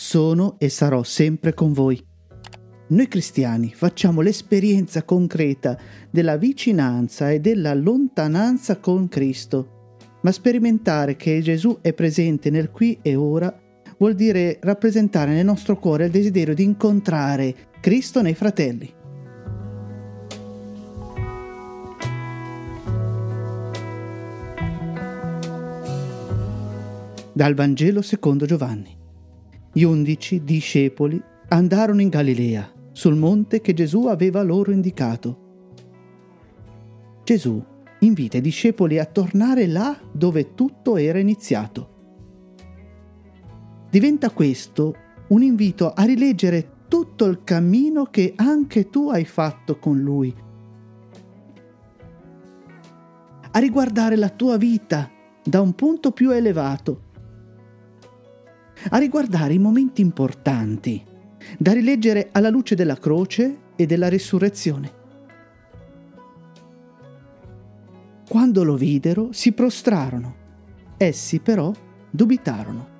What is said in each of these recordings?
Sono e sarò sempre con voi. Noi cristiani facciamo l'esperienza concreta della vicinanza e della lontananza con Cristo, ma sperimentare che Gesù è presente nel qui e ora vuol dire rappresentare nel nostro cuore il desiderio di incontrare Cristo nei fratelli. Dal Vangelo secondo Giovanni. Gli undici discepoli andarono in Galilea, sul monte che Gesù aveva loro indicato. Gesù invita i discepoli a tornare là dove tutto era iniziato diventa questo un invito a rileggere tutto il cammino che anche tu hai fatto con Lui, a riguardare la tua vita da un punto più elevato, a riguardare i momenti importanti, da rileggere alla luce della croce e della risurrezione. Quando lo videro si prostrarono, essi però dubitarono.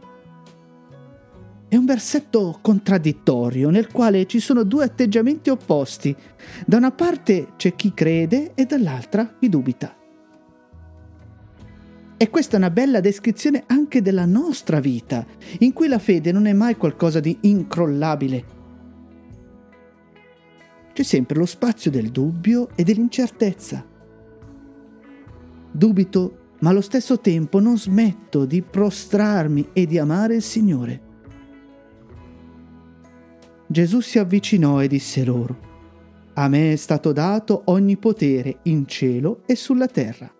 È un versetto contraddittorio nel quale ci sono due atteggiamenti opposti. Da una parte c'è chi crede e dall'altra chi dubita. E questa è una bella descrizione anche della nostra vita, in cui la fede non è mai qualcosa di incrollabile. C'è sempre lo spazio del dubbio e dell'incertezza. Dubito, ma allo stesso tempo non smetto di prostrarmi e di amare il Signore. Gesù si avvicinò e disse loro, A me è stato dato ogni potere in cielo e sulla terra.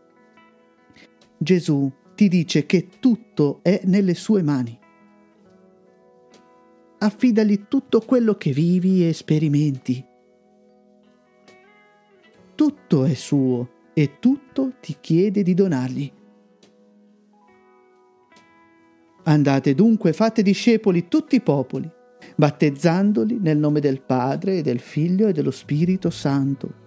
Gesù ti dice che tutto è nelle sue mani. Affidagli tutto quello che vivi e sperimenti. Tutto è suo e tutto ti chiede di donargli. Andate dunque, fate discepoli tutti i popoli battezzandoli nel nome del Padre e del Figlio e dello Spirito Santo.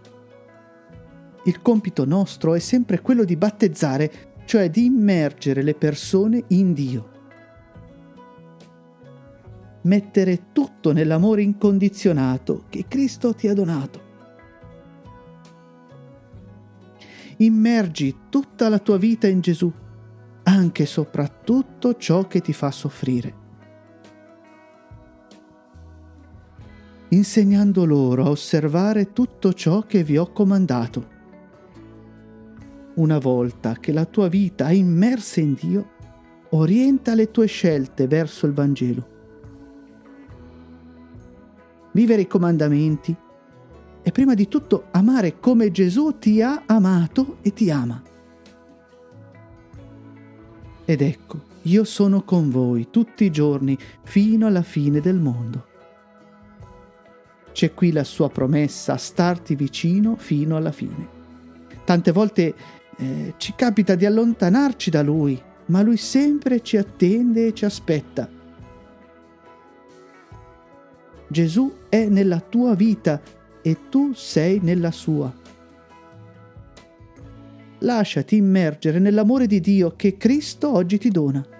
Il compito nostro è sempre quello di battezzare, cioè di immergere le persone in Dio. Mettere tutto nell'amore incondizionato che Cristo ti ha donato. Immergi tutta la tua vita in Gesù, anche e soprattutto ciò che ti fa soffrire. insegnando loro a osservare tutto ciò che vi ho comandato. Una volta che la tua vita è immersa in Dio, orienta le tue scelte verso il Vangelo. Vivere i comandamenti è prima di tutto amare come Gesù ti ha amato e ti ama. Ed ecco, io sono con voi tutti i giorni fino alla fine del mondo. C'è qui la sua promessa, starti vicino fino alla fine. Tante volte eh, ci capita di allontanarci da Lui, ma Lui sempre ci attende e ci aspetta. Gesù è nella tua vita e tu sei nella sua. Lasciati immergere nell'amore di Dio che Cristo oggi ti dona.